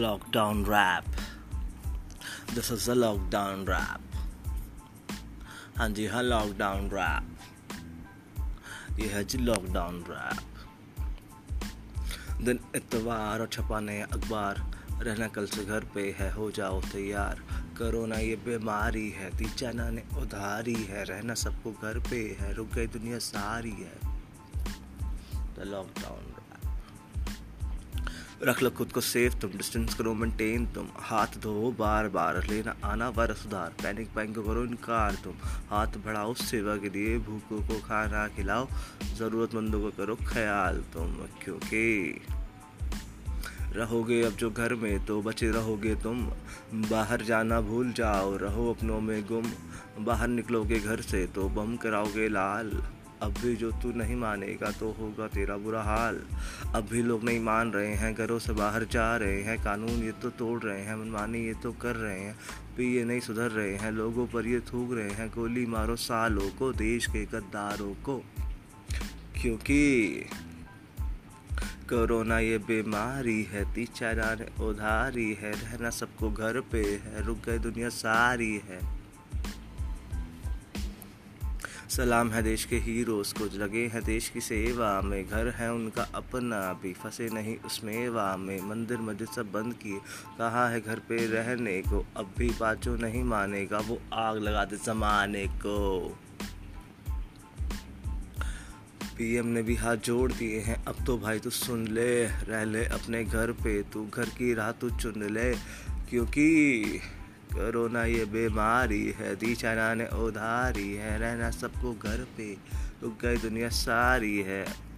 lockdown rap. This is a lockdown rap. हाँ जी हाँ lockdown rap ये है लॉकडाउन रैप दिन इतवार और छपाने अखबार, रहना कल से घर पे है, हो जाओ तैयार। कोरोना ये बीमारी है तीचाना ने उधारी है, रहना सबको घर पे है, रुक गई दुनिया सारी है। द लॉकडाउन रख लो खुद को सेफ़ तुम डिस्टेंस करो मेंटेन तुम। हाथ धो बार बार लेना, आना वर सुधार। पैनिक पैंक करो, इनकार तुम। हाथ बढ़ाओ, सेवा के लिए भूखों को खाना खिलाओ। ज़रूरतमंदों को करो ख्याल तुम, क्योंकि रहोगे अब जो घर में तो बचे रहोगे तुम। बाहर जाना भूल जाओ, रहो अपनों में गुम। बाहर निकलोगे घर से तो बम कराओगे लाल। अब भी जो तू नहीं मानेगा तो होगा तेरा बुरा हाल। अब भी लोग नहीं मान रहे हैं, घरों से बाहर जा रहे हैं, कानून ये तो तोड़ रहे हैं, मनमानी ये तो कर रहे हैं, भी ये नहीं सुधर रहे हैं, लोगों पर ये थूक रहे हैं, गोली मारो सालों को, देश के गद्दारों को। क्योंकि कोरोना ये बीमारी है तीचारा उधारी है, रहना सबको घर पे है, रुक गए दुनिया सारी है। सलाम है देश के हीरोज़ को लगे हैं देश की सेवा में, घर है उनका अपना भी, फंसे नहीं उसमें वाह में, मंदिर मस्जिद सब बंद किए, कहा है घर पे रहने को, अब भी बाजो नहीं मानेगा वो आग लगा दे जमाने को। पीएम ने भी हाथ जोड़ दिए हैं, अब तो भाई तू सुन ले, रह ले अपने घर पे, तू घर की राह तू चुन ले, क्योंकि कोरोना ये बीमारी है। दी ने उधारी है। रहना सबको घर पे, रुक गई दुनिया सारी है।